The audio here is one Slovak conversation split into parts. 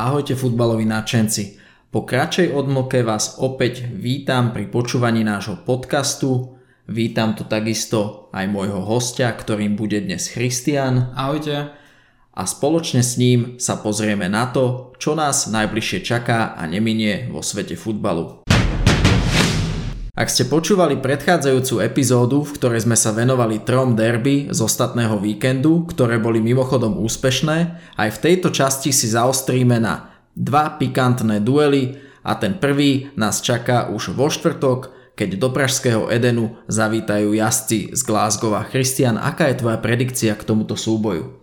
Ahojte futbaloví nadšenci. Po kratšej odmlke vás opäť vítam pri počúvaní nášho podcastu. Vítam tu takisto aj môjho hostia, ktorým bude dnes Christian. Ahojte. A spoločne s ním sa pozrieme na to, čo nás najbližšie čaká a neminie vo svete futbalu. Ak ste počúvali predchádzajúcu epizódu, v ktorej sme sa venovali trom derby z ostatného víkendu, ktoré boli mimochodom úspešné, aj v tejto časti si zaostríme na dva pikantné duely a ten prvý nás čaká už vo štvrtok, keď do Pražského Edenu zavítajú jazdci z Glasgow. Christian, aká je tvoja predikcia k tomuto súboju?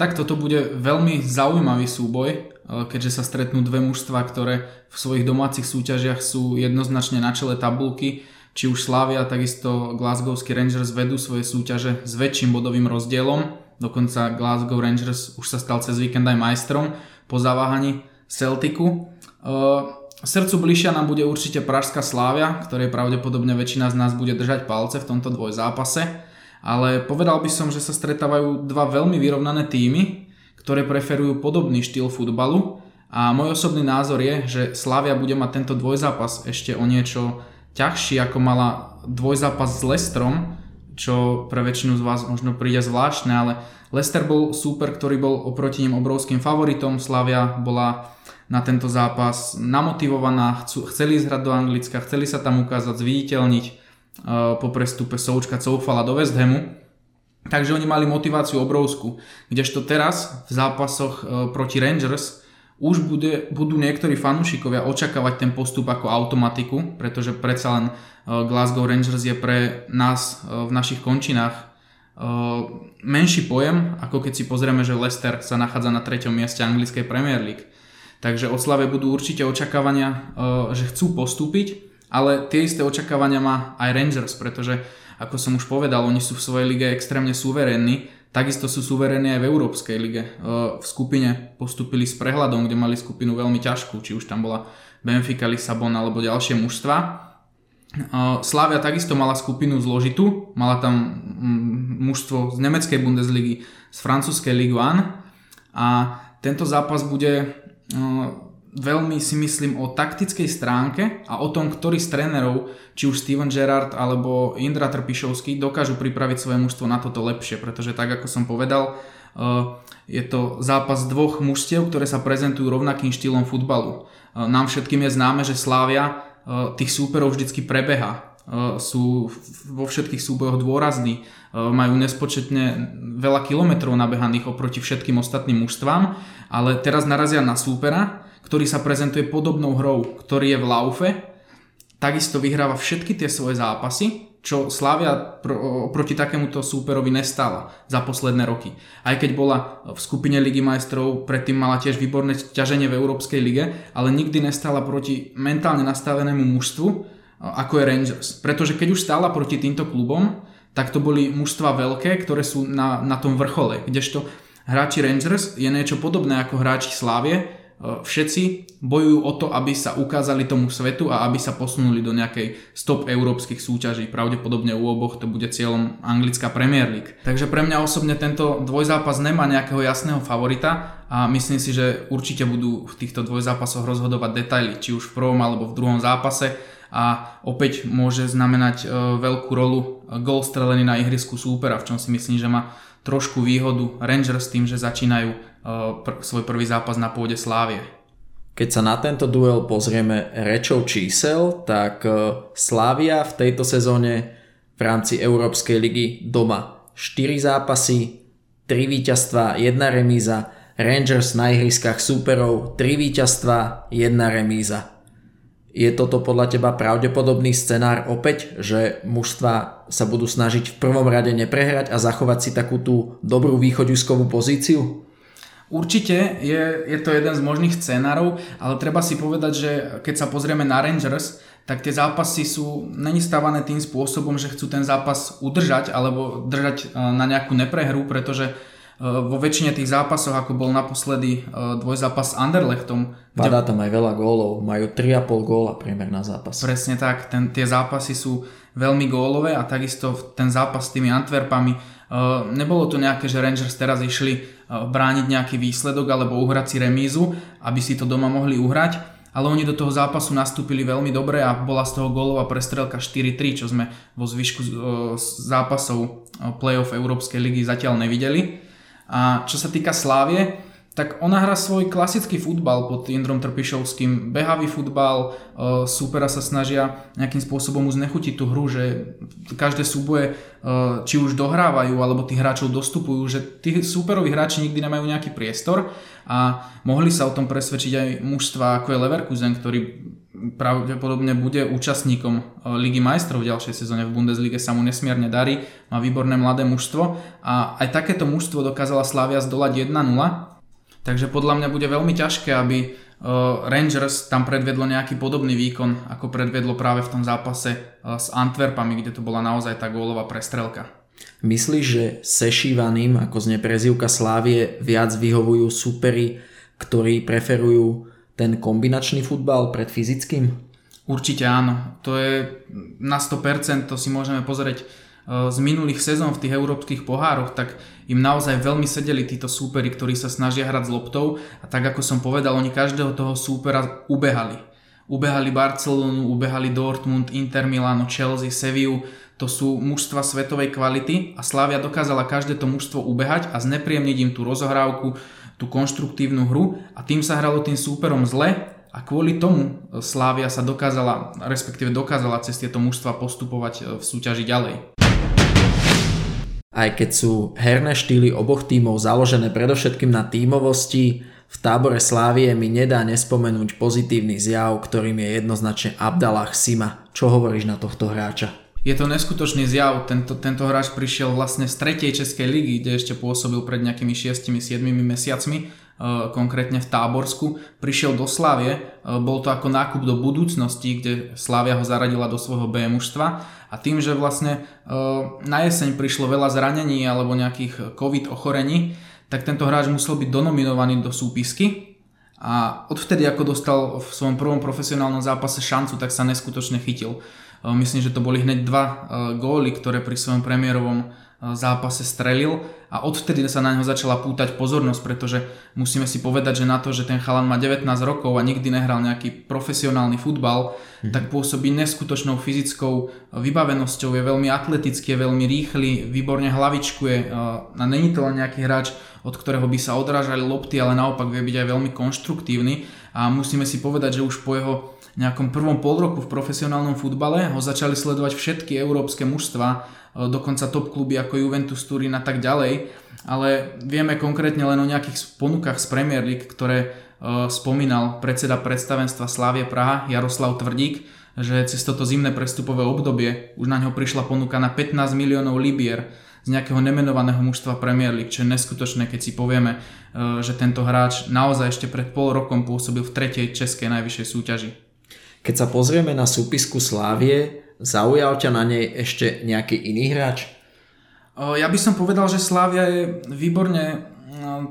Tak toto bude veľmi zaujímavý súboj, keďže sa stretnú dve mužstva, ktoré v svojich domácich súťažiach sú jednoznačne na čele tabulky. Či už Slavia, takisto Glasgowský Rangers vedú svoje súťaže s väčším bodovým rozdielom. Dokonca Glasgow Rangers už sa stal cez víkend aj majstrom po zaváhaní Celticu. Eh, srdcu bližšia nám bude určite Pražská Slávia, ktorej pravdepodobne väčšina z nás bude držať palce v tomto dvojzápase. Ale povedal by som, že sa stretávajú dva veľmi vyrovnané týmy, ktoré preferujú podobný štýl futbalu. A môj osobný názor je, že Slavia bude mať tento dvojzápas ešte o niečo ťažší ako mala dvojzápas s Lestrom, čo pre väčšinu z vás možno príde zvláštne, ale Leicester bol super, ktorý bol oproti ním obrovským favoritom, Slavia bola na tento zápas namotivovaná, chceli ísť hrať do Anglicka, chceli sa tam ukázať, zviditeľniť e, po prestupe Součka Coufala do West Hamu Takže oni mali motiváciu obrovskú. Kdežto teraz v zápasoch e, proti Rangers už bude, budú niektorí fanúšikovia očakávať ten postup ako automatiku, pretože predsa len e, Glasgow Rangers je pre nás e, v našich končinách menší pojem, ako keď si pozrieme, že Leicester sa nachádza na treťom mieste anglickej Premier League. Takže od Slave budú určite očakávania, že chcú postúpiť, ale tie isté očakávania má aj Rangers, pretože ako som už povedal, oni sú v svojej lige extrémne suverénni, takisto sú suverénni aj v Európskej lige. V skupine postupili s prehľadom, kde mali skupinu veľmi ťažkú, či už tam bola Benfica, Lisabon alebo ďalšie mužstva. Slavia takisto mala skupinu zložitú, mala tam mm, mužstvo z nemeckej Bundesligy, z francúzskej Ligue 1 a tento zápas bude veľmi si myslím o taktickej stránke a o tom, ktorý z trénerov, či už Steven Gerrard alebo Indra Trpišovský, dokážu pripraviť svoje mužstvo na toto lepšie, pretože tak ako som povedal, eh, je to zápas dvoch mužstiev, ktoré sa prezentujú rovnakým štýlom futbalu. Eh, nám všetkým je známe, že Slávia eh, tých súperov vždycky prebeha. Sú vo všetkých súbojoch dôrazní, majú nespočetne veľa kilometrov nabehaných oproti všetkým ostatným mužstvám, ale teraz narazia na súpera, ktorý sa prezentuje podobnou hrou, ktorý je v laufe, takisto vyhráva všetky tie svoje zápasy, čo Slavia pro, proti takémuto súperovi nestala za posledné roky. Aj keď bola v skupine Ligy majstrov, predtým mala tiež výborné ťaženie v Európskej lige, ale nikdy nestala proti mentálne nastavenému mužstvu, ako je Rangers. Pretože keď už stála proti týmto klubom, tak to boli mužstva veľké, ktoré sú na, na tom vrchole. Kdežto hráči Rangers je niečo podobné ako hráči Slávie, E, všetci bojujú o to, aby sa ukázali tomu svetu a aby sa posunuli do nejakej stop európskych súťaží. Pravdepodobne u oboch to bude cieľom anglická Premier League. Takže pre mňa osobne tento dvojzápas nemá nejakého jasného favorita a myslím si, že určite budú v týchto dvojzápasoch rozhodovať detaily, či už v prvom alebo v druhom zápase a opäť môže znamenať e, veľkú rolu gol strelený na ihrisku súpera, v čom si myslím, že má trošku výhodu Rangers tým, že začínajú pr- svoj prvý zápas na pôde Slávie. Keď sa na tento duel pozrieme rečou čísel, tak uh, Slávia v tejto sezóne v rámci Európskej ligy doma 4 zápasy, 3 víťazstva, 1 remíza, Rangers na ihriskách súperov 3 víťazstva, 1 remíza. Je toto podľa teba pravdepodobný scenár opäť, že mužstva sa budú snažiť v prvom rade neprehrať a zachovať si takú tú dobrú východiskovú pozíciu? Určite je, je to jeden z možných scenárov, ale treba si povedať, že keď sa pozrieme na Rangers, tak tie zápasy sú není stávané tým spôsobom, že chcú ten zápas udržať alebo držať e, na nejakú neprehru, pretože Eh, vo väčšine tých zápasoch, ako bol naposledy eh, dvojzápas s Anderlechtom. Padá tam aj veľa gólov, majú 3,5 góla priemer na zápas. Presne tak, ten, tie zápasy sú veľmi gólové a takisto ten zápas s tými Antwerpami nebolo to nejaké, že Rangers teraz išli brániť nejaký výsledok alebo uhrať si remízu, aby si to doma mohli uhrať, ale oni do toho zápasu nastúpili veľmi dobre a bola z toho gólová prestrelka 4-3, čo sme vo zvyšku zápasov playoff Európskej ligy zatiaľ nevideli. A čo sa týka Slávie, tak ona hrá svoj klasický futbal pod Jindrom Trpišovským, behavý futbal, e, súpera sa snažia nejakým spôsobom znechutiť tú hru, že každé súboje e, či už dohrávajú, alebo tých hráčov dostupujú, že tí súperoví hráči nikdy nemajú nejaký priestor a mohli sa o tom presvedčiť aj mužstva ako je Leverkusen, ktorý pravdepodobne bude účastníkom e, Ligy majstrov v ďalšej sezóne v Bundeslige sa mu nesmierne darí, má výborné mladé mužstvo a aj takéto mužstvo dokázala Slavia zdolať 1-0 Takže podľa mňa bude veľmi ťažké, aby e, Rangers tam predvedlo nejaký podobný výkon, ako predvedlo práve v tom zápase e, s Antwerpami, kde to bola naozaj tá gólová prestrelka. Myslíš, že sešívaným, ako zne prezivka Slávie, viac vyhovujú súperi, ktorí preferujú ten kombinačný futbal pred fyzickým? Určite áno. To je na 100%, to si môžeme pozrieť z minulých sezón v tých európskych pohároch, tak im naozaj veľmi sedeli títo súperi, ktorí sa snažia hrať s loptou a tak ako som povedal, oni každého toho súpera ubehali. Ubehali Barcelonu, ubehali Dortmund, Inter Milano, Chelsea, Seviu, to sú mužstva svetovej kvality a Slavia dokázala každé to mužstvo ubehať a znepríjemniť im tú rozohrávku, tú konštruktívnu hru a tým sa hralo tým súperom zle a kvôli tomu Slávia sa dokázala, respektíve dokázala cez tieto mužstva postupovať v súťaži ďalej. Aj keď sú herné štýly oboch tímov založené predovšetkým na tímovosti, v tábore Slávie mi nedá nespomenúť pozitívny zjav, ktorým je jednoznačne Abdallah Sima. Čo hovoríš na tohto hráča? Je to neskutočný zjav. Tento, tento hráč prišiel vlastne z tretej českej ligy, kde ešte pôsobil pred nejakými 6-7 mesiacmi Eh, konkrétne v Táborsku, prišiel do Slavie, eh, bol to ako nákup do budúcnosti, kde Slavia ho zaradila do svojho B mužstva a tým, že vlastne eh, na jeseň prišlo veľa zranení alebo nejakých COVID ochorení, tak tento hráč musel byť donominovaný do súpisky a odvtedy ako dostal v svojom prvom profesionálnom zápase šancu, tak sa neskutočne chytil. Myslím, že to boli hneď dva góly, ktoré pri svojom premiérovom zápase strelil a odvtedy sa na neho začala pútať pozornosť, pretože musíme si povedať, že na to, že ten chalan má 19 rokov a nikdy nehral nejaký profesionálny futbal, hm. tak pôsobí neskutočnou fyzickou vybavenosťou, je veľmi atletický, je veľmi rýchly, výborne hlavičkuje a není to len nejaký hráč, od ktorého by sa odrážali lopty, ale naopak vie byť aj veľmi konštruktívny a musíme si povedať, že už po jeho nejakom prvom pol roku v profesionálnom futbale ho začali sledovať všetky európske mužstva E, dokonca top kluby ako Juventus, Turín a tak ďalej, ale vieme konkrétne len o nejakých ponukách z Premier League, ktoré e, spomínal predseda predstavenstva Slávie Praha Jaroslav Tvrdík, že cez toto zimné prestupové obdobie už na ňo prišla ponuka na 15 miliónov libier z nejakého nemenovaného mužstva Premier League, čo je neskutočné, keď si povieme, e, že tento hráč naozaj ešte pred pol rokom pôsobil v tretej českej najvyššej súťaži. Keď sa pozrieme na súpisku Slávie, Zaujal ťa na nej ešte nejaký iný hráč? Ja by som povedal, že Slávia je výborne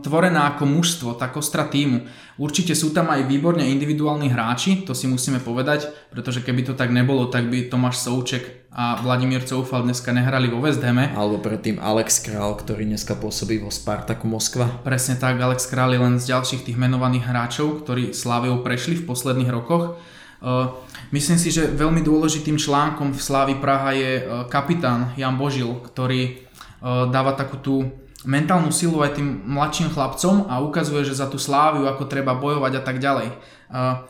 tvorená ako mužstvo, tak ostra týmu. Určite sú tam aj výborne individuálni hráči, to si musíme povedať, pretože keby to tak nebolo, tak by Tomáš Souček a Vladimír Coufal dneska nehrali vo West Hame. Alebo predtým Alex Král, ktorý dneska pôsobí vo Spartaku Moskva. Presne tak, Alex Král je len z ďalších tých menovaných hráčov, ktorí Sláviou prešli v posledných rokoch. Myslím si, že veľmi dôležitým článkom v Slávi Praha je e, kapitán Jan Božil, ktorý e, dáva takú tú mentálnu silu aj tým mladším chlapcom a ukazuje, že za tú Sláviu ako treba bojovať a tak ďalej.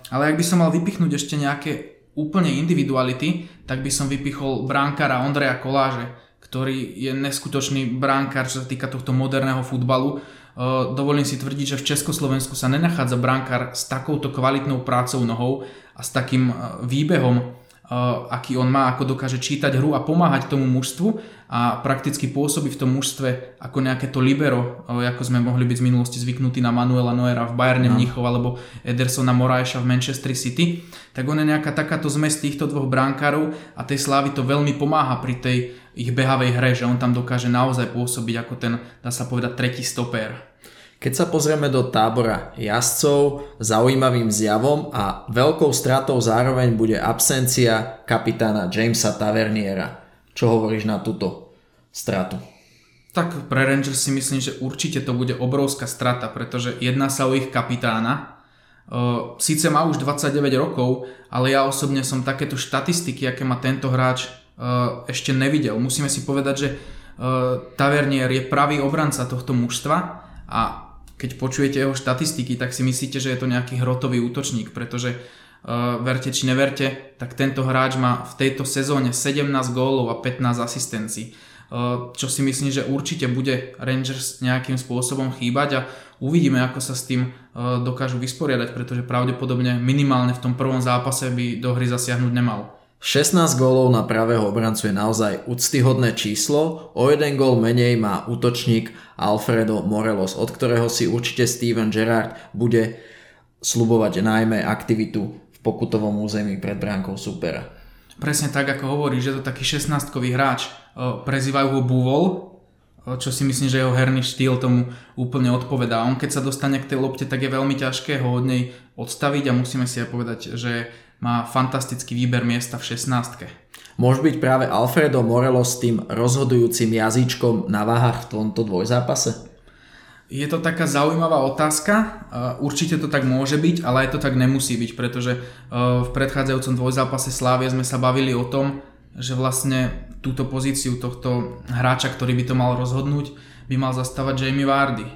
Ale ak by som mal vypichnúť ešte nejaké úplne individuality, tak by som vypichol bránkara Ondreja Koláže, ktorý je neskutočný bránkar, čo sa týka tohto moderného futbalu. Dovolím si tvrdiť, že v Československu sa nenachádza bránkar s takouto kvalitnou prácou nohou a s takým e, výbehom, e, aký on má, ako dokáže čítať hru a pomáhať tomu mužstvu a prakticky pôsobí v tom mužstve ako nejaké to libero, e, ako sme mohli byť z minulosti zvyknutí na Manuela Noera v Bayerne no. Mnichov alebo Edersona Moraeša v Manchester City, tak on je nejaká takáto zmes týchto dvoch bránkárov a tej Slávy to veľmi pomáha pri tej ich behavej hre, že on tam dokáže naozaj pôsobiť ako ten, dá sa povedať, tretí stoper. Keď sa pozrieme do tábora jazdcov, zaujímavým zjavom a veľkou stratou zároveň bude absencia kapitána Jamesa Taverniera. Čo hovoríš na túto stratu? Tak pre Rangers si myslím, že určite to bude obrovská strata, pretože jedná sa o ich kapitána. Síce má už 29 rokov, ale ja osobne som takéto štatistiky, aké má tento hráč, ešte nevidel. Musíme si povedať, že Tavernier je pravý obranca tohto mužstva a keď počujete jeho štatistiky, tak si myslíte, že je to nejaký hrotový útočník, pretože uh, verte či neverte, tak tento hráč má v tejto sezóne 17 gólov a 15 asistencií Eh, čo si myslím, že určite bude Rangers nejakým spôsobom chýbať a uvidíme, ako sa s tým eh, dokážu vysporiadať, pretože pravdepodobne minimálne v tom prvom zápase by do hry zasiahnuť nemal. 16 gólov na pravého obrancu je naozaj úctyhodné číslo, o jeden gól menej má útočník Alfredo Morelos, od ktorého si určite Steven Gerrard bude slubovať najmä aktivitu v pokutovom území pred bránkou supera. Presne tak, ako hovorí, že to taký 16-kový hráč, prezývajú ho Buvol, čo si myslím, že jeho herný štýl tomu úplne odpovedá. On keď sa dostane k tej lopte, tak je veľmi ťažké ho od nej odstaviť a musíme si aj povedať, že má fantastický výber miesta v 16. Môže byť práve Alfredo Morelos tým rozhodujúcim jazyčkom na váhach v tomto dvojzápase? Je to taká zaujímavá otázka. Určite to tak môže byť, ale aj to tak nemusí byť, pretože v predchádzajúcom dvojzápase Slávie sme sa bavili o tom, že vlastne túto pozíciu tohto hráča, ktorý by to mal rozhodnúť, by mal zastávať Jamie Vardy.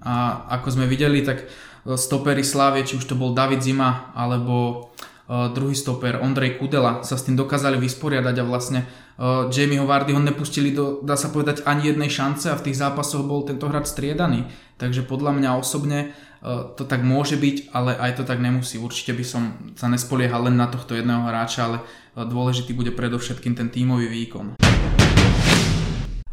A ako sme videli, tak stopery Slávie, či už to bol David Zima, alebo druhý stoper Ondrej Kudela sa s tým dokázali vysporiadať a vlastne uh, Jamieho Vardyho nepustili do, dá sa povedať, ani jednej šance a v tých zápasoch bol tento hráč striedaný. Takže podľa mňa osobne uh, to tak môže byť, ale aj to tak nemusí. Určite by som sa nespoliehal len na tohto jedného hráča, ale dôležitý bude predovšetkým ten tímový výkon.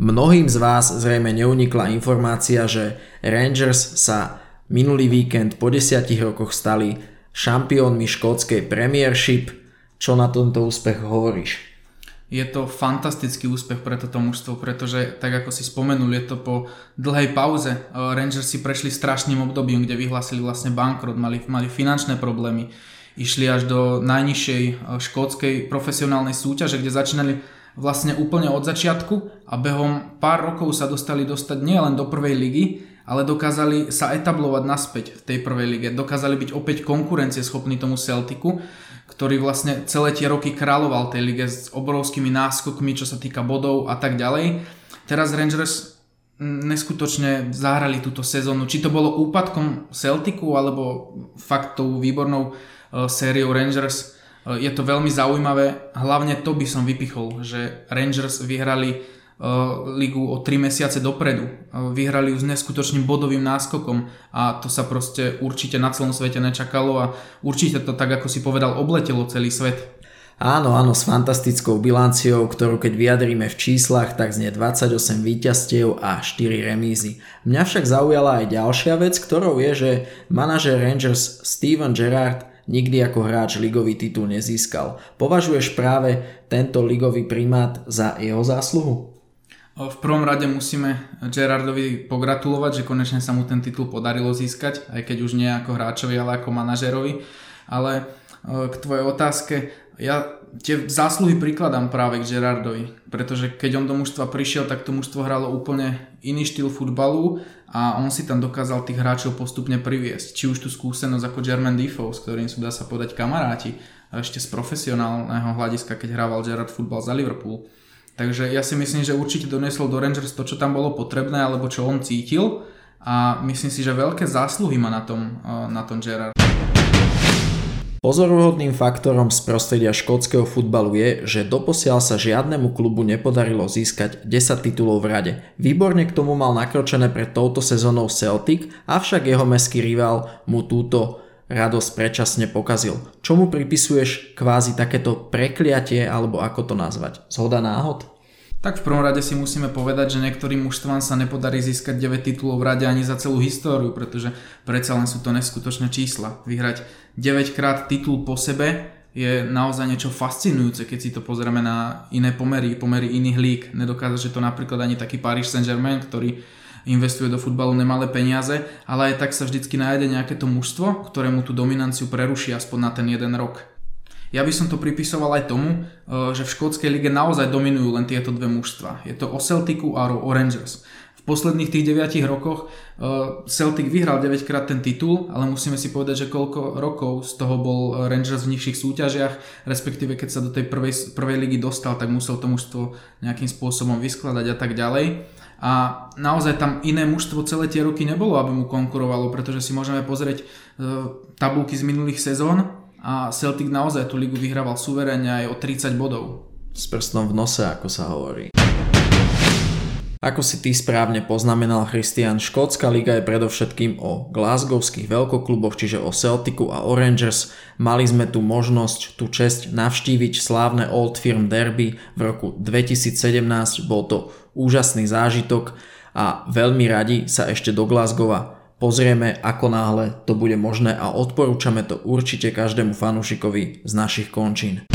Mnohým z vás zrejme neunikla informácia, že Rangers sa minulý víkend po desiatich rokoch stali šampiónmi škótskej Premiership. Čo na tomto úspech hovoríš? Je to fantastický úspech pre toto mužstvo, pretože tak ako si spomenul, je to po dlhej pauze. Rangers si prešli strašným obdobím, kde vyhlásili vlastne bankrot, mali, mali finančné problémy išli až do najnižšej e, škótskej profesionálnej súťaže, kde začínali vlastne úplne od začiatku a behom pár rokov sa dostali dostať nielen do prvej ligy, ale dokázali sa etablovať naspäť v tej prvej lige. Dokázali byť opäť konkurencieschopní tomu Celticu, ktorý vlastne celé tie roky kráľoval tej lige s obrovskými náskokmi, čo sa týka bodov a tak ďalej. Teraz Rangers neskutočne zahrali túto sezónu. Či to bolo úpadkom Celticu, alebo fakt tou výbornou Eh, sériou Rangers. Eh, je to veľmi zaujímavé, hlavne to by som vypichol, že Rangers vyhrali ligu o 3 mesiace dopredu. Vyhrali ju s neskutočným bodovým náskokom a to sa proste určite na celom svete nečakalo a určite to tak, ako si povedal, obletelo celý svet. Áno, áno, s fantastickou bilanciou, ktorú keď vyjadríme v číslach, tak znie 28 víťazstiev a 4 remízy. Mňa však zaujala aj ďalšia vec, ktorou je, že manažer Rangers Steven Gerrard nikdy ako hráč ligový titul nezískal. Považuješ práve tento ligový primát za jeho zásluhu? V prvom rade musíme Gerardovi pogratulovať, že konečne sa mu ten titul podarilo získať, aj keď už nie ako hráčovi, ale ako manažerovi. Ale k tvojej otázke, ja tie zásluhy prikladám práve k Gerardovi, pretože keď on do mužstva prišiel, tak to mužstvo hralo úplne iný štýl futbalu a on si tam dokázal tých hráčov postupne priviesť. Či už tú skúsenosť ako German Defoe, s ktorým sú dá sa povedať kamaráti, ešte z profesionálneho hľadiska, keď hrával Gerard futbal za Liverpool. Takže ja si myslím, že určite donesol do Rangers to, čo tam bolo potrebné, alebo čo on cítil a myslím si, že veľké zásluhy má na tom, na tom Gerard. Pozoruhodným faktorom z prostredia škótskeho futbalu je, že doposiaľ sa žiadnemu klubu nepodarilo získať 10 titulov v rade. Výborne k tomu mal nakročené pred touto sezónou Celtic, avšak jeho meský rival mu túto radosť predčasne pokazil. Čomu pripisuješ kvázi takéto prekliatie alebo ako to nazvať? Zhoda náhod? Tak v prvom rade si musíme povedať, že niektorým mužstvám sa nepodarí získať 9 titulov v rade ani za celú históriu, pretože predsa len sú to neskutočné čísla. Vyhrať 9 krát titul po sebe je naozaj niečo fascinujúce, keď si to pozrieme na iné pomery, pomery iných lík. Nedokáže že to napríklad ani taký Paris Saint-Germain, ktorý investuje do futbalu nemalé peniaze, ale aj tak sa vždycky nájde nejaké to mužstvo, ktorému tú dominanciu preruší aspoň na ten jeden rok. Ja by som to pripisoval aj tomu, eh, že v škótskej lige naozaj dominujú len tieto dve mužstva. Je to o Celticu a o Rangers. posledných tých 9 rokoch uh, Celtic vyhral 9 krát ten titul, ale musíme si povedať, že koľko rokov z toho bol Rangers v nižších súťažiach, respektíve keď sa do tej prvej, prvej ligy dostal, tak musel to mužstvo nejakým spôsobom vyskladať a tak ďalej. A naozaj tam iné mužstvo celé tie roky nebolo, aby mu konkurovalo, pretože si môžeme pozrieť uh, tabulky z minulých sezón a Celtic naozaj tú ligu vyhrával suverene aj o 30 bodov. S prstom v nose, ako sa hovorí. Ako si ty správne poznamenal Christian, Škótska liga je predovšetkým o glasgowských veľkokluboch, čiže o Celticu a Orangers. Mali sme tu možnosť, tú čest navštíviť slávne Old Firm Derby v roku 2017. Bol to úžasný zážitok a veľmi radi sa ešte do Glasgowa pozrieme, ako náhle to bude možné a odporúčame to určite každému fanúšikovi z našich končín.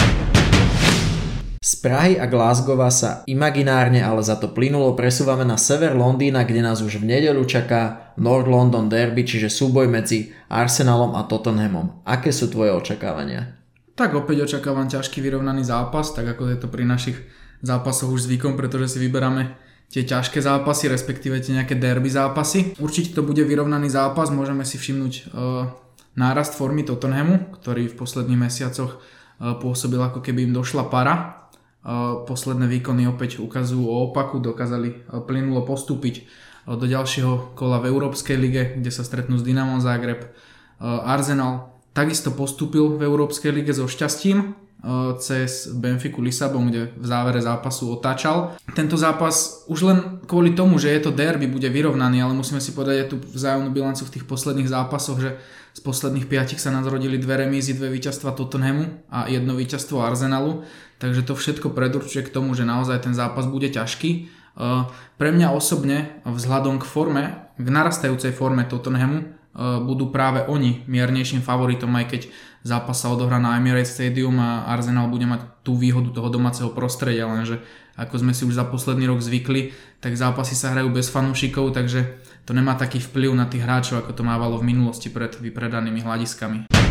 Z Prahy a Glasgowa sa imaginárne, ale za to plynulo presúvame na sever Londýna, kde nás už v nedelu čaká North London Derby, čiže súboj medzi Arsenalom a Tottenhamom. Aké sú tvoje očakávania? Tak opäť očakávam ťažký vyrovnaný zápas, tak ako je to pri našich zápasoch už zvykom, pretože si vyberáme tie ťažké zápasy, respektíve tie nejaké derby zápasy. Určite to bude vyrovnaný zápas, môžeme si všimnúť uh, nárast formy Tottenhamu, ktorý v posledných mesiacoch uh, pôsobil ako keby im došla para Posledné výkony opäť ukazujú o opaku, dokázali plynulo postúpiť do ďalšieho kola v Európskej lige, kde sa stretnú s Dynamo Zagreb. Arsenal takisto postúpil v Európskej lige so šťastím cez Benfiku Lisabon, kde v závere zápasu otáčal. Tento zápas už len kvôli tomu, že je to derby, bude vyrovnaný, ale musíme si povedať aj tú vzájomnú bilancu v tých posledných zápasoch, že z posledných piatich sa nás rodili dve remízy, dve víťazstva Tottenhamu a jedno víťazstvo Arsenalu, takže to všetko predurčuje k tomu, že naozaj ten zápas bude ťažký. E, pre mňa osobne, vzhľadom k forme, k narastajúcej forme Tottenhamu, budú práve oni miernejším favoritom, aj keď zápas sa odohrá na Emirates Stadium a Arsenal bude mať tú výhodu toho domáceho prostredia, lenže ako sme si už za posledný rok zvykli, tak zápasy sa hrajú bez fanúšikov, takže to nemá taký vplyv na tých hráčov, ako to mávalo v minulosti pred vypredanými hľadiskami.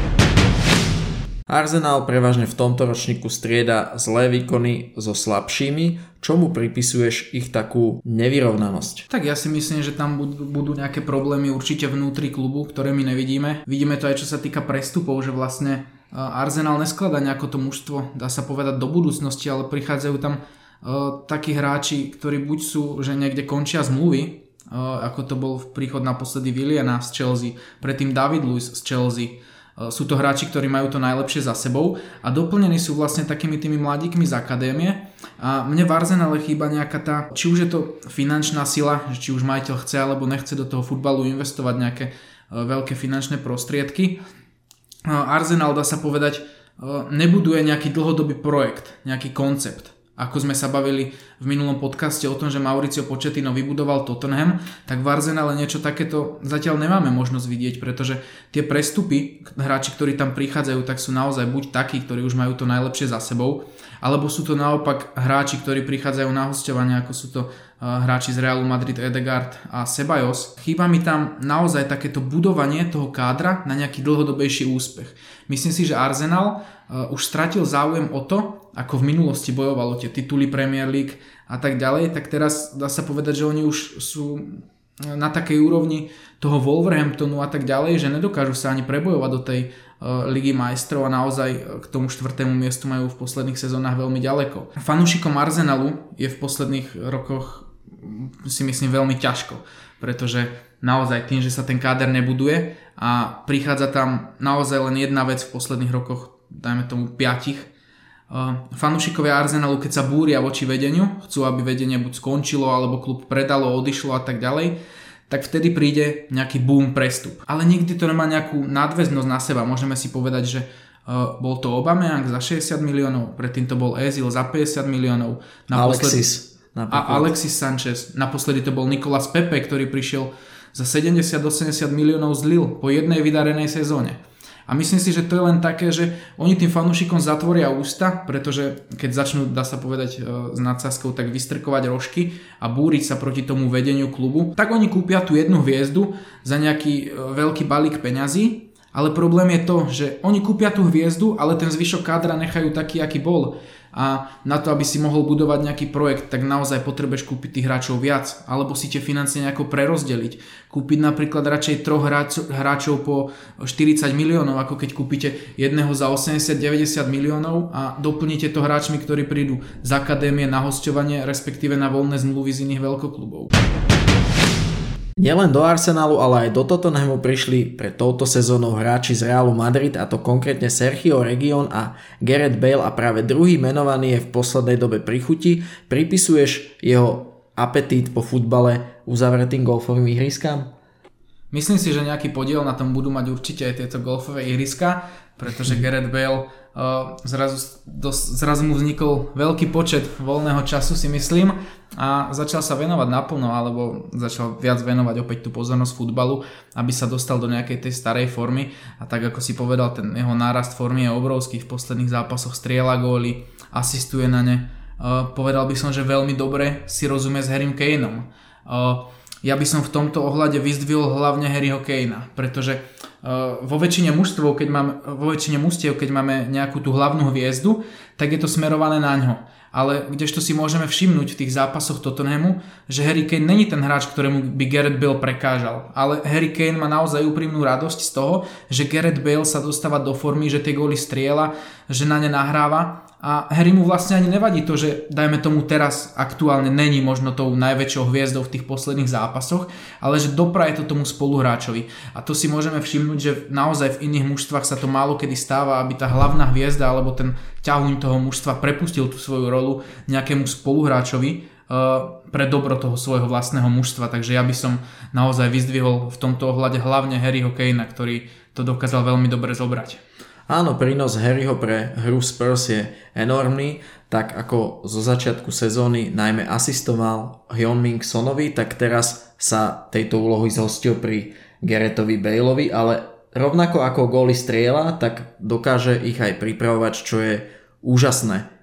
Arsenal prevažne v tomto ročníku strieda zlé výkony so slabšími. Čomu pripisuješ ich takú nevyrovnanosť? Tak ja si myslím, že tam budú, nejaké problémy určite vnútri klubu, ktoré my nevidíme. Vidíme to aj čo sa týka prestupov, že vlastne Arsenal neskladá nejako to mužstvo, dá sa povedať, do budúcnosti, ale prichádzajú tam uh, takí hráči, ktorí buď sú, že niekde končia zmluvy, ako to bol v príchod naposledy Williana z Chelsea, predtým David Luiz z Chelsea. Sú to hráči, ktorí majú to najlepšie za sebou a doplnení sú vlastne takými tými mladíkmi z akadémie. A mne v Arsenale chýba nejaká tá, či už je to finančná sila, či už majiteľ chce alebo nechce do toho futbalu investovať nejaké veľké finančné prostriedky. Arsenal, dá sa povedať, nebuduje nejaký dlhodobý projekt, nejaký koncept ako sme sa bavili v minulom podcaste o tom, že Mauricio Pochettino vybudoval Tottenham, tak v Arsenale niečo takéto zatiaľ nemáme možnosť vidieť, pretože tie prestupy, hráči, ktorí tam prichádzajú, tak sú naozaj buď takí, ktorí už majú to najlepšie za sebou, alebo sú to naopak hráči, ktorí prichádzajú na hostovanie, ako sú to hráči z Realu Madrid, Edegard a Sebajos. Chýba mi tam naozaj takéto budovanie toho kádra na nejaký dlhodobejší úspech. Myslím si, že Arsenal už stratil záujem o to, ako v minulosti bojovalo tie tituly Premier League a tak ďalej, tak teraz dá sa povedať, že oni už sú na takej úrovni toho Wolverhamptonu a tak ďalej, že nedokážu sa ani prebojovať do tej uh, ligy majstrov a naozaj k tomu štvrtému miestu majú v posledných sezónach veľmi ďaleko. Fanúšikom Arsenalu je v posledných rokoch si myslím veľmi ťažko, pretože naozaj tým, že sa ten káder nebuduje a prichádza tam naozaj len jedna vec v posledných rokoch, dajme tomu piatich, fanúšikovia Arsenalu, keď sa búria voči vedeniu, chcú, aby vedenie buď skončilo, alebo klub predalo, odišlo a tak ďalej, tak vtedy príde nejaký boom prestup. Ale nikdy to nemá nejakú nadväznosť na seba. Môžeme si povedať, že uh, bol to Aubameyang za 60 miliónov, predtým to bol Ezil za 50 miliónov. Alexis. A Alexis Sanchez. Naposledy to bol Nicolas Pepe, ktorý prišiel za 70-80 miliónov z Lille po jednej vydarenej sezóne. A myslím si, že to je len také, že oni tým fanúšikom zatvoria ústa, pretože keď začnú, dá sa povedať e, s nadsázkou, tak vystrkovať rožky a búriť sa proti tomu vedeniu klubu, tak oni kúpia tú jednu hviezdu za nejaký e, veľký balík peňazí, ale problém je to, že oni kúpia tú hviezdu, ale ten zvyšok kádra nechajú taký, aký bol. A na to, aby si mohol budovať nejaký projekt, tak naozaj potrebuješ kúpiť tých hráčov viac, alebo si tie financie nejako prerozdeliť. Kúpiť napríklad radšej troch hráčov po 40 miliónov, ako keď kúpite jedného za 80-90 miliónov a doplníte to hráčmi, ktorí prídu z akadémie na hostovanie, respektíve na voľné zmluvy z iných veľkoklubov. Nielen do Arsenalu, ale aj do Tottenhamu prišli pre touto sezónou hráči z Realu Madrid a to konkrétne Sergio Region a Gareth Bale a práve druhý menovaný je v poslednej dobe pri chuti. Pripisuješ jeho apetít po futbale uzavretým golfovým ihriskám? Myslím si, že nejaký podiel na tom budú mať určite aj tieto golfové ihriska, pretože Gareth Bale uh, zrazu, dos, zrazu mu vznikol veľký počet voľného času si myslím a začal sa venovať naplno alebo začal viac venovať opäť tú pozornosť futbalu, aby sa dostal do nejakej tej starej formy a tak ako si povedal, ten jeho nárast formy je obrovský, v posledných zápasoch strieľa góly, asistuje na ne. Uh, povedal by som, že veľmi dobre si rozumie s Harrym Kaneom. Uh, ja by som v tomto ohľade vyzdvihol hlavne Harryho Kanea, pretože vo väčšine mužstv, keď máme, vo väčšine mužstiev, keď máme nejakú tú hlavnú hviezdu, tak je to smerované na ňo. Ale kdežto si môžeme všimnúť v tých zápasoch Tottenhamu, že Harry Kane není ten hráč, ktorému by Gareth Bale prekážal, ale Harry Kane má naozaj úprimnú radosť z toho, že Gareth Bale sa dostáva do formy, že tie góly striela, že na ne nahráva a Harry mu vlastne ani nevadí to, že dajme tomu teraz aktuálne není možno tou najväčšou hviezdou v tých posledných zápasoch, ale že dopraje to tomu spoluhráčovi. A to si môžeme všimnúť, že naozaj v iných mužstvách sa to málo kedy stáva, aby tá hlavná hviezda alebo ten ťahuň toho mužstva prepustil tú svoju rolu nejakému spoluhráčovi uh, pre dobro toho svojho vlastného mužstva. Takže ja by som naozaj vyzdvihol v tomto ohľade hlavne Harryho Kanea, ktorý to dokázal veľmi dobre zobrať. Áno, prínos Harryho pre hru Spurs je enormný, tak ako zo začiatku sezóny najmä asistoval Hyunming Sonovi, tak teraz sa tejto úlohy zhostil pri Geretovi Baleovi, ale rovnako ako góly strieľa, tak dokáže ich aj pripravovať, čo je úžasné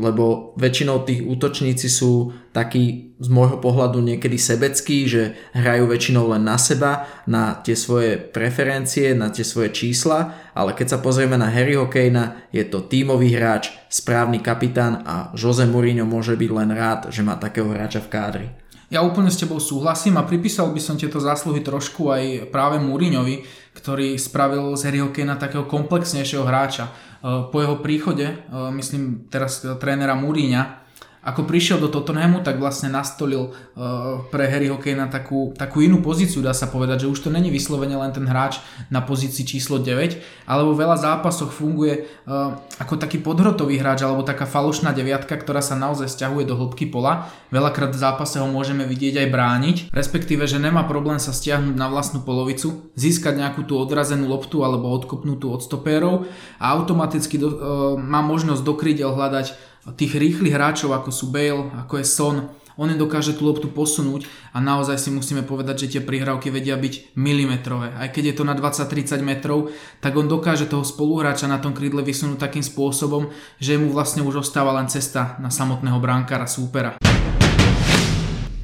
lebo väčšinou tých útočníci sú takí z môjho pohľadu niekedy sebeckí, že hrajú väčšinou len na seba, na tie svoje preferencie, na tie svoje čísla, ale keď sa pozrieme na Harryho Kanea, je to tímový hráč, správny kapitán a Jose Mourinho môže byť len rád, že má takého hráča v kádri. Ja úplne s tebou súhlasím a pripísal by som tieto zásluhy trošku aj práve Mourinhovi, ktorý spravil z Harryho Kanea takého komplexnejšieho hráča. Po jeho príchode, myslím teraz trénera Mourinha, ako prišiel do Tottenhamu, tak vlastne nastolil uh, pre Harry Kanea takú, takú inú pozíciu, dá sa povedať, že už to není vyslovene len ten hráč na pozícii číslo 9, ale vo veľa zápasoch funguje uh, ako taký podhrotový hráč alebo taká falošná deviatka, ktorá sa naozaj stiahuje do hĺbky pola. Veľakrát v zápase ho môžeme vidieť aj brániť, respektíve, že nemá problém sa stiahnuť na vlastnú polovicu, získať nejakú tú odrazenú loptu alebo odkopnutú od stopérov a automaticky do, uh, má možnosť do hľadať tých rýchlych hráčov ako sú Bale, ako je Son, on dokáže tú loptu posunúť a naozaj si musíme povedať, že tie prihrávky vedia byť milimetrové. Aj keď je to na 20-30 metrov, tak on dokáže toho spoluhráča na tom krídle vysunúť takým spôsobom, že mu vlastne už ostáva len cesta na samotného bránkára súpera.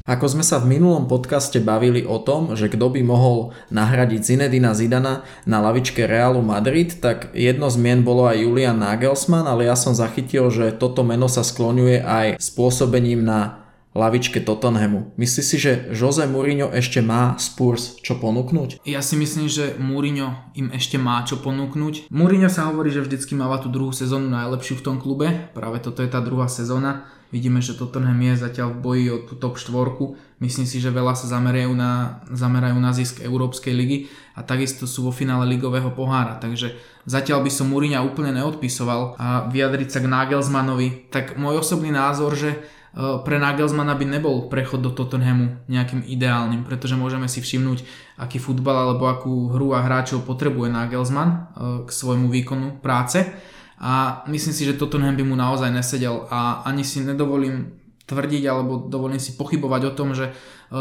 Ako sme sa v minulom podcaste bavili o tom, že kto by mohol nahradiť Zinedina Zidana na lavičke Realu Madrid, tak jedno z mien bolo aj Julian Nagelsmann, ale ja som zachytil, že toto meno sa skloňuje aj spôsobením na lavičke Tottenhamu. Myslíš si, že Jose Mourinho ešte má Spurs čo ponúknuť? Ja si myslím, že Mourinho im ešte má čo ponúknuť. Mourinho sa hovorí, že vždycky máva tú druhú sezónu najlepšiu v tom klube. Práve toto je tá druhá sezóna Vidíme, že Tottenham je zatiaľ v boji o tú top 4. Myslím si, že veľa sa zamerajú na, zamerajú na zisk Európskej ligy a takisto sú vo finále ligového pohára. Takže zatiaľ by som Mourinha úplne neodpisoval a vyjadriť sa k Nagelsmanovi. Tak môj osobný názor, že e, pre Nagelsmana by nebol prechod do Tottenhamu nejakým ideálnym, pretože môžeme si všimnúť, aký futbal alebo akú hru a hráčov potrebuje Nagelsmann e, k svojmu výkonu práce a myslím si, že Tottenham by mu naozaj nesedel a ani si nedovolím tvrdiť alebo dovolím si pochybovať o tom, že e,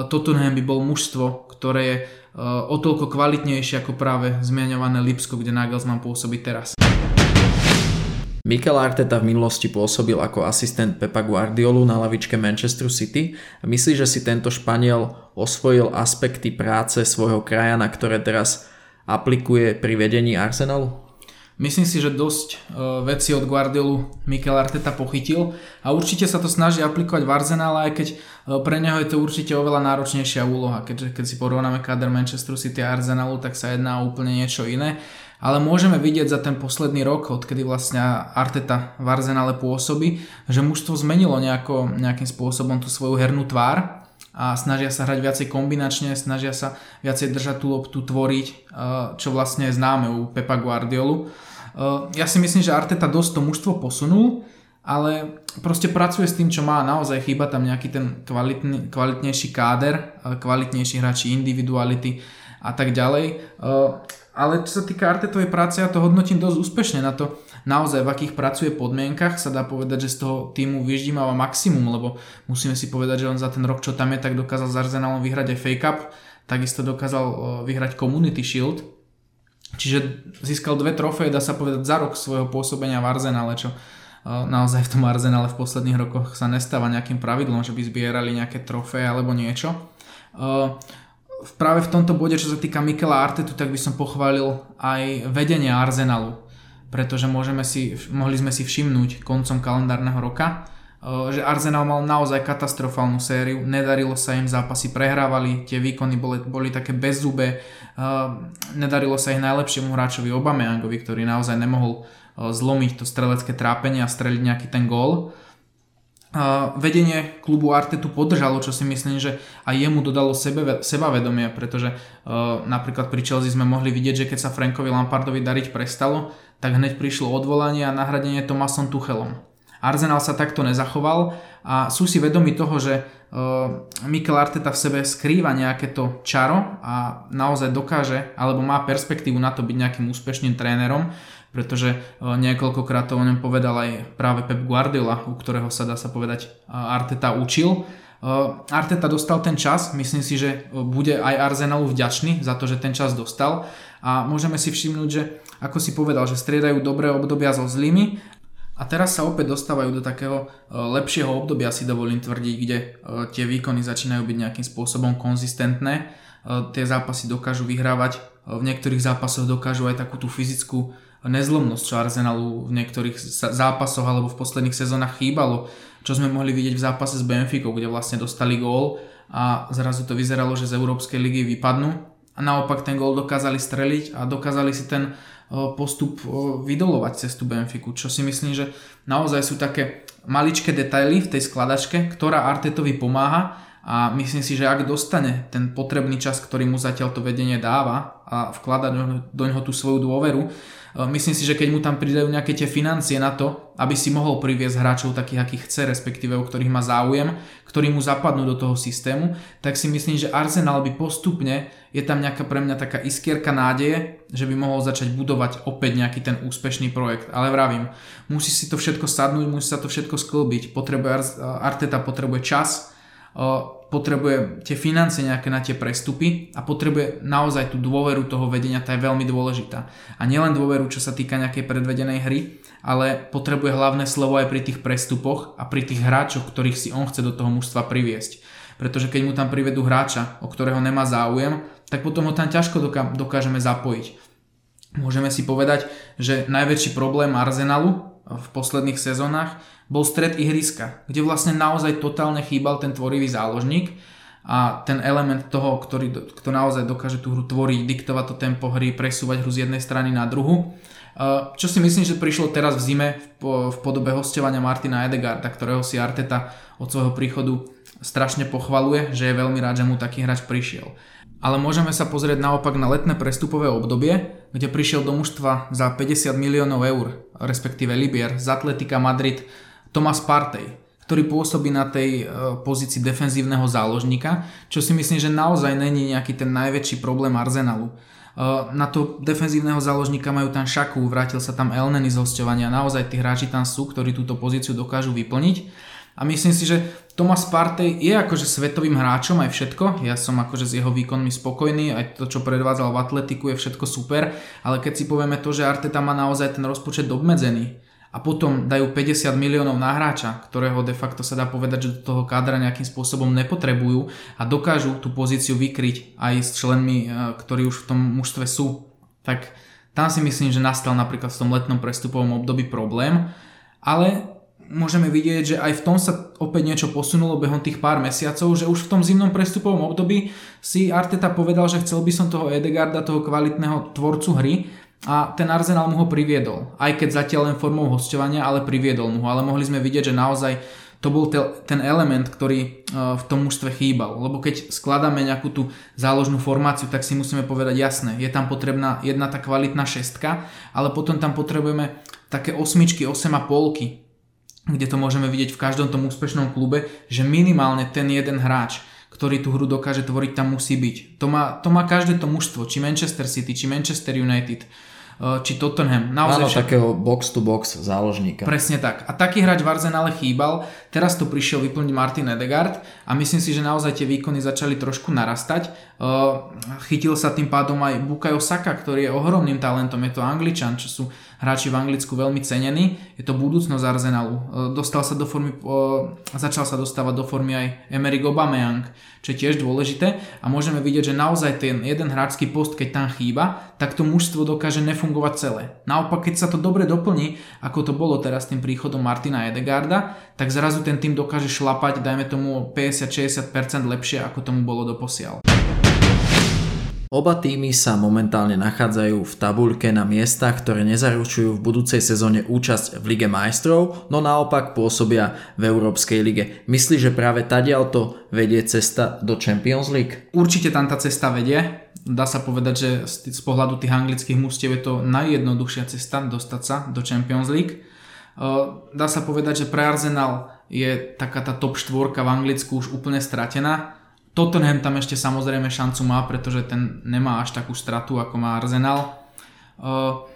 Tottenham by bol mužstvo, ktoré je e, o toľko kvalitnejšie ako práve zmienované Lipsko, kde Nagelsmann pôsobí teraz. Mikel Arteta v minulosti pôsobil ako asistent Pepa Guardiolu na lavičke Manchester City. Myslí, že si tento Španiel osvojil aspekty práce svojho krajana, ktoré teraz aplikuje pri vedení Arsenalu? Myslím si, že dosť uh, veci od Guardiolu Mikel Arteta pochytil a určite sa to snaží aplikovať v Arsenale, aj keď uh, pre neho je to určite oveľa náročnejšia úloha. Keďže keď si porovnáme kader Manchester City a Arsenalu, tak sa jedná o úplne niečo iné. Ale môžeme vidieť za ten posledný rok, odkedy vlastne Arteta v Arsenale pôsobí, že mužstvo zmenilo nejako, nejakým spôsobom tú svoju hernú tvár a snažia sa hrať viacej kombinačne, snažia sa viacej držať tú loptu, tvoriť, čo vlastne je známe u Pepa Guardiolu. Ja si myslím, že Arteta dosť to mužstvo posunul, ale proste pracuje s tým, čo má. Naozaj chýba tam nejaký ten kvalitný, kvalitnejší káder, kvalitnejší hráči, individuality a tak ďalej. Ale čo sa týka Artetovej práce, ja to hodnotím dosť úspešne na to, naozaj v akých pracuje podmienkach, sa dá povedať, že z toho týmu vyždímava maximum, lebo musíme si povedať, že on za ten rok, čo tam je, tak dokázal s Arsenalom vyhrať aj Fake Cup, takisto dokázal vyhrať Community Shield, čiže získal dve trofeje, dá sa povedať, za rok svojho pôsobenia v Arsenale, čo naozaj v tom Arsenale v posledných rokoch sa nestáva nejakým pravidlom, že by zbierali nejaké trofeje alebo niečo. Práve v tomto bode, čo sa týka Mikela Artetu, tak by som pochválil aj vedenie Arsenalu pretože môžeme si, mohli sme si všimnúť koncom kalendárneho roka, eh, že Arsenal mal naozaj katastrofálnu sériu, nedarilo sa im zápasy, prehrávali, tie výkony boli, boli také bezzube, eh, nedarilo sa ich najlepšiemu hráčovi Obameyangovi, ktorý naozaj nemohol eh, zlomiť to strelecké trápenie a streliť nejaký ten gól. Vedenie klubu Artetu podržalo, čo si myslím, že aj jemu dodalo sebe, sebavedomie, pretože napríklad pri Chelsea sme mohli vidieť, že keď sa Frankovi Lampardovi dariť prestalo, tak hneď prišlo odvolanie a nahradenie Tomasom Tuchelom. Arsenal sa takto nezachoval a sú si vedomi toho, že uh, Mikel Arteta v sebe skrýva nejaké to čaro a naozaj dokáže alebo má perspektívu na to byť nejakým úspešným trénerom, pretože uh, niekoľkokrát to o ňom povedal aj práve Pep Guardiola, u ktorého sa dá sa povedať uh, Arteta učil. Arteta dostal ten čas, myslím si, že bude aj Arsenalu vďačný za to, že ten čas dostal a môžeme si všimnúť, že ako si povedal, že striedajú dobré obdobia so zlými a teraz sa opäť dostávajú do takého e, lepšieho obdobia, si dovolím tvrdiť, kde e, tie výkony začínajú byť nejakým spôsobom konzistentné. E, tie zápasy dokážu vyhrávať, v niektorých zápasoch dokážu aj takú tú fyzickú nezlomnosť, čo Arsenalu v niektorých zápasoch alebo v posledných sezónach chýbalo, čo sme mohli vidieť v zápase s Benficou, kde vlastne dostali gól a zrazu to vyzeralo, že z Európskej ligy vypadnú. A naopak ten gól dokázali streliť a dokázali si ten postup vydolovať cez tú Benfiku, čo si myslím, že naozaj sú také maličké detaily v tej skladačke, ktorá Artetovi pomáha a myslím si, že ak dostane ten potrebný čas, ktorý mu zatiaľ to vedenie dáva a vklada do, do neho tú svoju dôveru, myslím si, že keď mu tam pridajú nejaké tie financie na to, aby si mohol priviesť hráčov takých, akých chce, respektíve o ktorých má záujem, ktorí mu zapadnú do toho systému, tak si myslím, že Arsenal by postupne je tam nejaká pre mňa taká iskierka nádeje, že by mohol začať budovať opäť nejaký ten úspešný projekt. Ale vravím, musí si to všetko sadnúť, musí sa to všetko sklbiť. Potrebuje, Arteta potrebuje čas, potrebuje tie financie nejaké na tie prestupy a potrebuje naozaj tú dôveru toho vedenia, tá je veľmi dôležitá. A nielen dôveru, čo sa týka nejakej predvedenej hry, ale potrebuje hlavné slovo aj pri tých prestupoch a pri tých hráčoch, ktorých si on chce do toho mužstva priviesť. Pretože keď mu tam privedú hráča, o ktorého nemá záujem, tak potom ho tam ťažko dokážeme zapojiť. Môžeme si povedať, že najväčší problém Arsenalu v posledných sezónach bol stred ihriska, kde vlastne naozaj totálne chýbal ten tvorivý záložník a ten element toho, ktorý, kto naozaj dokáže tú hru tvoriť, diktovať to tempo hry, presúvať hru z jednej strany na druhu. Čo si myslím, že prišlo teraz v zime v podobe hostovania Martina Edegarda, ktorého si Arteta od svojho príchodu strašne pochvaluje, že je veľmi rád, že mu taký hráč prišiel ale môžeme sa pozrieť naopak na letné prestupové obdobie, kde prišiel do mužstva za 50 miliónov eur, respektíve Libier, z Atletika Madrid Tomas Partey, ktorý pôsobí na tej e, pozícii defenzívneho záložníka, čo si myslím, že naozaj není nejaký ten najväčší problém Arsenalu. E, na to defenzívneho záložníka majú tam Šaku, vrátil sa tam Elneny z hostovania, naozaj tí hráči tam sú, ktorí túto pozíciu dokážu vyplniť a myslím si, že Thomas Partey je akože svetovým hráčom aj všetko. Ja som akože s jeho výkonmi spokojný, aj to, čo predvádzal v atletiku je všetko super, ale keď si povieme to, že Arteta má naozaj ten rozpočet obmedzený a potom dajú 50 miliónov na hráča, ktorého de facto sa dá povedať, že do toho kádra nejakým spôsobom nepotrebujú a dokážu tú pozíciu vykryť aj s členmi, eh, ktorí už v tom mužstve sú, tak Tam si myslím, že nastal napríklad v tom letnom prestupovom období problém, ale môžeme vidieť, že aj v tom sa opäť niečo posunulo behom tých pár mesiacov, že už v tom zimnom prestupovom období si Arteta povedal, že chcel by som toho Edegarda, toho kvalitného tvorcu hry a ten Arsenal mu ho priviedol. Aj keď zatiaľ len formou hostovania, ale priviedol mu ho. Ale mohli sme vidieť, že naozaj to bol ten element, ktorý e, v tom mužstve chýbal. Lebo keď skladáme nejakú tú záložnú formáciu, tak si musíme povedať jasné, je tam potrebná jedna tá kvalitná šestka, ale potom tam potrebujeme také osmičky, osem a polky, kde to môžeme vidieť v každom tom úspešnom klube, že minimálne ten jeden hráč, ktorý tú hru dokáže tvoriť, tam musí byť. To má, to má každé to mužstvo, či Manchester City, či Manchester United, či Tottenham. Naozaj Áno, však... takého box-to-box záložníka. Presne tak. A taký hráč v Arsenale chýbal. Teraz to prišiel vyplniť Martin Edegaard a myslím si, že naozaj tie výkony začali trošku narastať. Eh, chytil sa tým pádom aj Bukayo Saka, ktorý je ohromným talentom. Je to Angličan, čo sú hráči v Anglicku veľmi cenení. Je to budúcnosť Arsenalu. E, dostal sa do formy, e, začal sa dostávať do formy aj Emery Aubameyang, čo je tiež dôležité a môžeme vidieť, že naozaj ten jeden hráčský post, keď tam chýba, tak to mužstvo dokáže nefungovať celé. Naopak, keď sa to dobre doplní, ako to bolo teraz tým príchodom Martina Edegarda, tak zrazu ten tým dokáže šlapať, dajme tomu 50-60% lepšie, ako tomu bolo doposiaľ. Oba týmy sa momentálne nachádzajú v tabuľke na miestach, ktoré nezaručujú v budúcej sezóne účasť v Lige majstrov, no naopak pôsobia v Európskej lige. Myslíš, že práve tadiaľto vedie cesta do Champions League? Určite tam tá cesta vedie. Dá sa povedať, že z pohľadu tých anglických mústiev je to najjednoduchšia cesta dostať sa do Champions League. Dá sa povedať, že pre Arsenal je taká tá top štvorka v Anglicku už úplne stratená Tottenham tam ešte samozrejme šancu má, pretože ten nemá až takú stratu ako má Arsenal. Uh,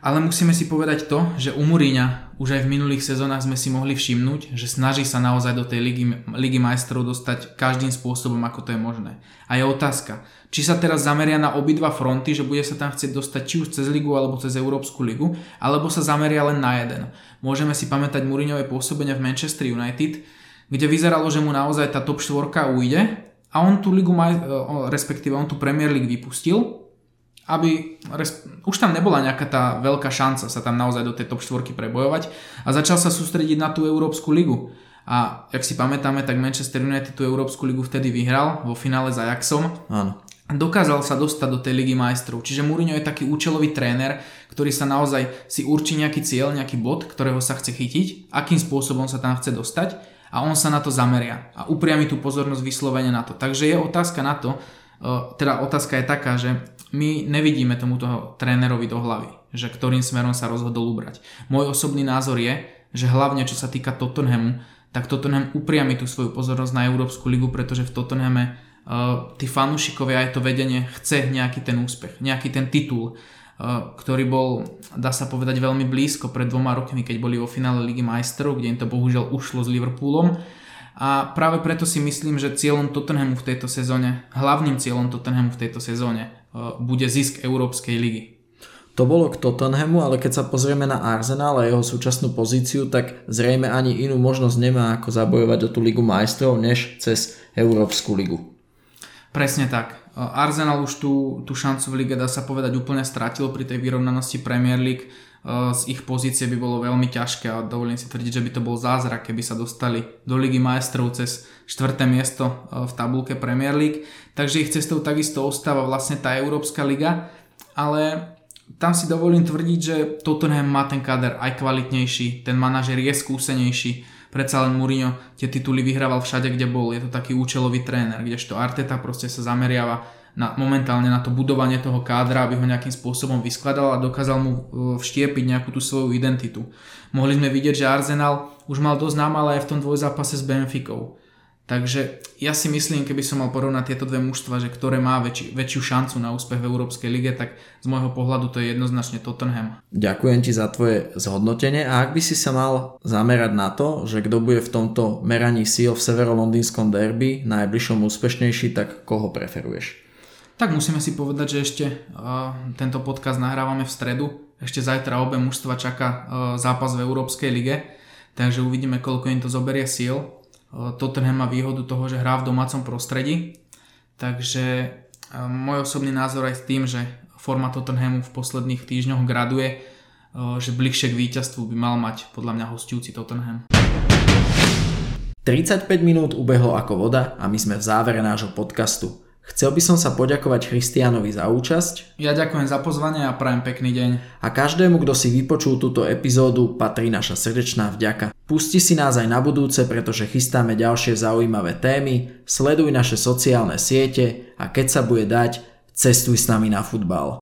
ale musíme si povedať to, že u Mourinha už aj v minulých sezónach sme si mohli všimnúť, že snaží sa naozaj do tej ligy, ligy majstrov dostať každým spôsobom, ako to je možné. A je otázka, či sa teraz zameria na obidva fronty, že bude sa tam chcieť dostať či už cez ligu alebo cez Európsku ligu, alebo sa zameria len na jeden. Môžeme si pamätať Mourinhové pôsobenie v Manchester United, kde vyzeralo, že mu naozaj tá top 4 ujde a on tú ligu, e, respektíve on tú Premier League vypustil, aby už tam nebola nejaká tá veľká šanca sa tam naozaj do tej top 4 prebojovať a začal sa sústrediť na tú Európsku ligu. A ak si pamätáme, tak Manchester United tú Európsku ligu vtedy vyhral vo finále s Ajaxom. Áno. Dokázal sa dostať do tej ligy majstrov. Čiže Mourinho je taký účelový tréner, ktorý sa naozaj si určí nejaký cieľ, nejaký bod, ktorého sa chce chytiť, akým spôsobom sa tam chce dostať a on sa na to zameria a upriami tú pozornosť vyslovene na to. Takže je otázka na to, teda otázka je taká, že my nevidíme tomuto trénerovi do hlavy, že ktorým smerom sa rozhodol ubrať. Môj osobný názor je, že hlavne čo sa týka Tottenhamu, tak Tottenham upriami tú svoju pozornosť na Európsku ligu, pretože v Tottenhame uh, tí fanúšikovia aj to vedenie chce nejaký ten úspech, nejaký ten titul ktorý bol, dá sa povedať, veľmi blízko pred dvoma rokmi, keď boli vo finále Ligy majstrov, kde im to bohužiaľ ušlo s Liverpoolom. A práve preto si myslím, že cieľom Tottenhamu v tejto sezóne, hlavným cieľom Tottenhamu v tejto sezóne bude zisk Európskej ligy. To bolo k Tottenhamu, ale keď sa pozrieme na Arsenal a jeho súčasnú pozíciu, tak zrejme ani inú možnosť nemá ako zabojovať o tú Ligu majstrov, než cez Európsku ligu. Presne tak. Arsenal už tú, tú šancu v lige dá sa povedať úplne stratil pri tej vyrovnanosti Premier League. Z ich pozície by bolo veľmi ťažké a dovolím si tvrdiť, že by to bol zázrak, keby sa dostali do Ligy majstrov cez štvrté miesto v tabulke Premier League. Takže ich cestou takisto ostáva vlastne tá Európska liga, ale tam si dovolím tvrdiť, že Tottenham má ten kader aj kvalitnejší, ten manažer je skúsenejší, predsa len Mourinho tie tituly vyhrával všade, kde bol. Je to taký účelový tréner, kdežto Arteta proste sa zameriava na, momentálne na to budovanie toho kádra, aby ho nejakým spôsobom vyskladal a dokázal mu e, vštiepiť nejakú tú svoju identitu. Mohli sme vidieť, že Arsenal už mal dosť námale aj v tom dvojzápase s Benficou. Takže ja si myslím, keby som mal porovnať tieto dve mužstva, že ktoré má väčši, väčšiu šancu na úspech v Európskej lige, tak z môjho pohľadu to je jednoznačne Tottenham. Ďakujem ti za tvoje zhodnotenie a ak by si sa mal zamerať na to, že kto bude v tomto meraní síl v severolondýnskom derby najbližšom úspešnejší, tak koho preferuješ? Tak musíme si povedať, že ešte uh, tento podcast nahrávame v stredu. Ešte zajtra obe mužstva čaká uh, zápas v Európskej lige, takže uvidíme, koľko im to zoberie síl Tottenham má výhodu toho, že hrá v domácom prostredí, takže môj osobný názor aj s tým, že forma Tottenhamu v posledných týždňoch graduje, že bližšie k víťazstvu by mal mať podľa mňa hostujúci Tottenham. 35 minút ubehlo ako voda a my sme v závere nášho podcastu. Chcel by som sa poďakovať Christianovi za účasť. Ja ďakujem za pozvanie a prajem pekný deň. A každému, kto si vypočul túto epizódu, patrí naša srdečná vďaka. Pusti si nás aj na budúce, pretože chystáme ďalšie zaujímavé témy, sleduj naše sociálne siete a keď sa bude dať, cestuj s nami na futbal.